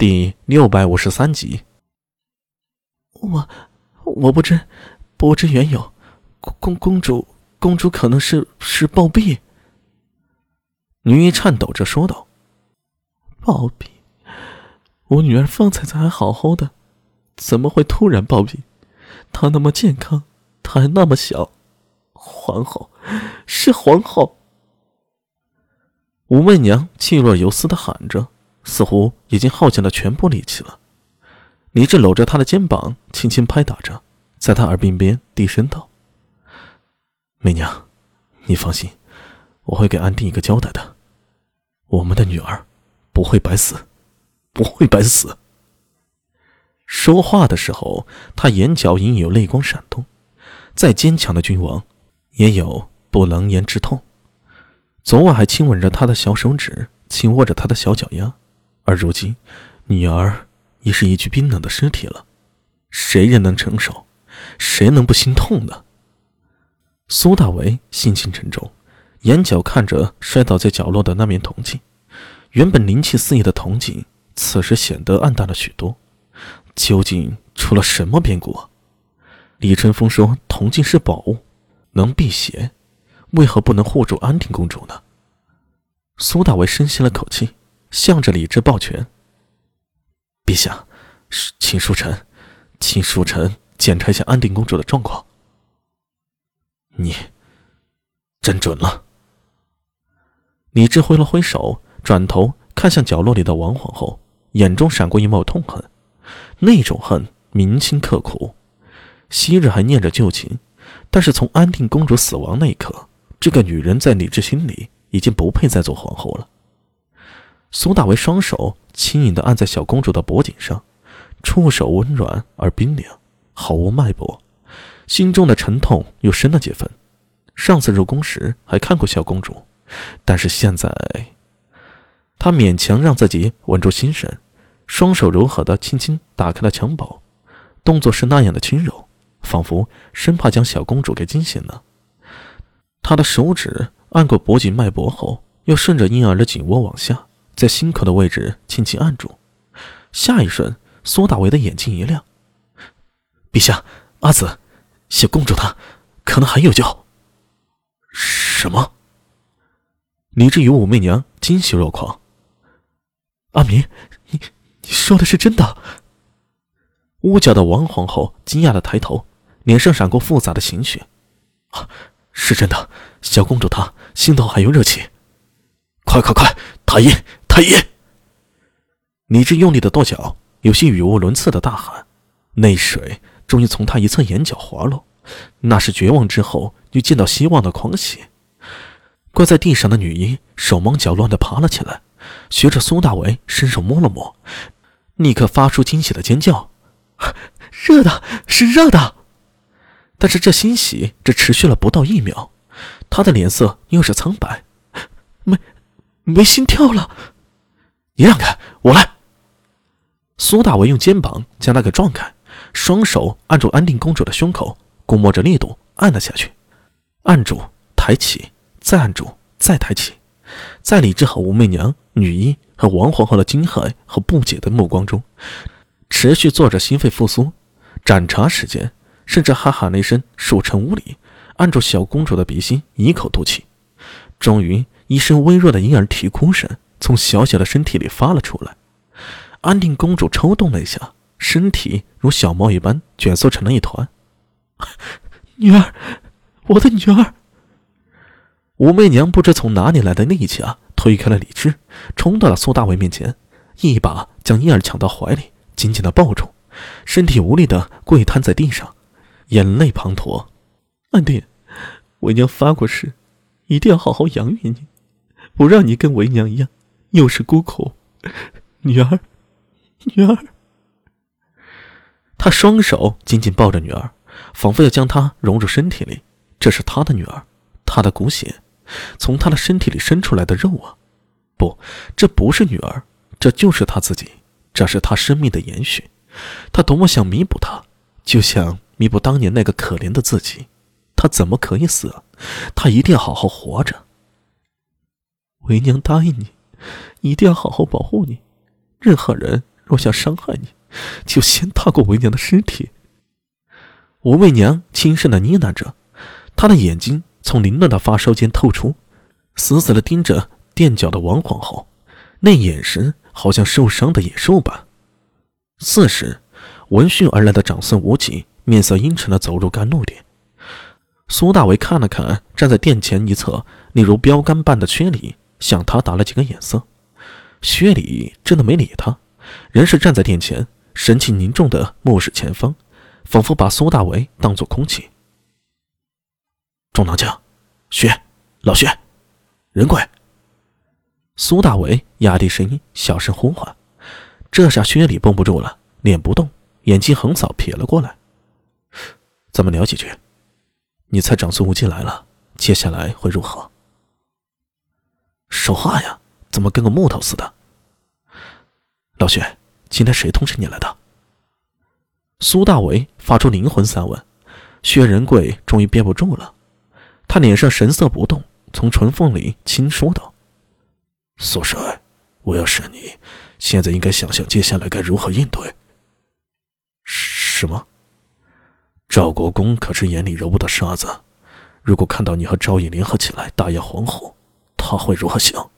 第六百五十三集。我我不知不知缘由，公公公主公主可能是是暴毙。女医颤抖着说道：“暴毙！我女儿方才才还好好的，怎么会突然暴毙？她那么健康，她还那么小，皇后是皇后。”武媚娘气若游丝的喊着，似乎已经耗尽了全部力气了。李治搂着她的肩膀，轻轻拍打着，在她耳鬓边低声道：“媚娘，你放心，我会给安定一个交代的。我们的女儿不会白死，不会白死。”说话的时候，他眼角隐隐有泪光闪动。再坚强的君王，也有不能言之痛。昨晚还亲吻着他的小手指，轻握着他的小脚丫，而如今，女儿已是一具冰冷的尸体了。谁人能承受？谁能不心痛呢？苏大为心情沉重，眼角看着摔倒在角落的那面铜镜，原本灵气四溢的铜镜，此时显得暗淡了许多。究竟出了什么变故？李春风说铜镜是宝物，能辟邪。为何不能护住安定公主呢？苏大为深吸了口气，向着李治抱拳：“陛下，请恕臣，请恕臣检查一下安定公主的状况。”你真准了。李治挥了挥手，转头看向角落里的王皇后，眼中闪过一抹痛恨，那种恨铭心刻骨。昔日还念着旧情，但是从安定公主死亡那一刻。这个女人在李治心里已经不配再做皇后了。苏大为双手轻盈地按在小公主的脖颈上，触手温软而冰凉，毫无脉搏，心中的沉痛又深了几分。上次入宫时还看过小公主，但是现在，他勉强让自己稳住心神，双手柔和地轻轻打开了襁褓，动作是那样的轻柔，仿佛生怕将小公主给惊醒了。他的手指按过脖颈脉搏后，又顺着婴儿的颈窝往下，在心口的位置轻轻按住。下一瞬，苏大为的眼睛一亮：“陛下，阿紫，小公主她可能还有救。”什么？李治与武媚娘惊喜若狂。阿明，你你说的是真的？屋角的王皇后惊讶的抬头，脸上闪过复杂的情绪。啊！是真的，小公主她心头还有热气。快快快，太医太医！李治用力的跺脚，有些语无伦次的大喊。泪水终于从他一侧眼角滑落，那是绝望之后又见到希望的狂喜。跪在地上的女婴手忙脚乱的爬了起来，学着苏大为伸手摸了摸，立刻发出惊喜的尖叫：“ 热的，是热的！”但是这欣喜只持续了不到一秒，他的脸色又是苍白，没，没心跳了。你让开，我来。苏大为用肩膀将他给撞开，双手按住安定公主的胸口，估摸着力度按了下去，按住，抬起，再按住，再抬起。在李治和武媚娘、女医和王皇后的惊骇和不解的目光中，持续做着心肺复苏、盏茶时间。甚至哈哈了一声“恕臣无礼”，按住小公主的鼻心，一口吐气。终于，一声微弱的婴儿啼哭声从小小的身体里发了出来。安定公主抽动了一下，身体如小猫一般卷缩成了一团。女儿，我的女儿！武媚娘不知从哪里来的力气啊，推开了李治，冲到了苏大伟面前，一把将婴儿抢到怀里，紧紧的抱住，身体无力的跪瘫在地上。眼泪滂沱，安定，为娘发过誓，一定要好好养育你，不让你跟为娘一样，又是孤苦。女儿，女儿。他双手紧紧抱着女儿，仿佛要将她融入身体里。这是他的女儿，他的骨血，从他的身体里生出来的肉啊！不，这不是女儿，这就是他自己，这是他生命的延续。他多么想弥补她，就像……弥补当年那个可怜的自己，他怎么可以死啊？他一定要好好活着。为娘答应你，一定要好好保护你，任何人若想伤害你，就先踏过为娘的尸体。吴媚娘轻声的呢喃着，她的眼睛从凌乱的发梢间透出，死死的盯着垫脚的王皇后，那眼神好像受伤的野兽般。此时，闻讯而来的长孙无忌面色阴沉的走入甘露殿。苏大为看了看站在殿前一侧那如标杆般的薛礼，向他打了几个眼色。薛礼真的没理他，仍是站在殿前，神情凝重的目视前方，仿佛把苏大为当作空气。中郎将，薛，老薛，仁贵。苏大为压低声音，小声呼唤。这下薛礼绷不住了，脸不动，眼睛横扫瞥了过来。咱们聊几句。你猜长孙无忌来了，接下来会如何？说话呀，怎么跟个木头似的？老薛，今天谁通知你来的？苏大为发出灵魂三问。薛仁贵终于憋不住了，他脸上神色不动，从唇缝里轻说道：“苏帅，我要是你，现在应该想想接下来该如何应对。”什么？赵国公可是眼里揉不得沙子，如果看到你和赵毅联合起来打压皇后，他会如何想？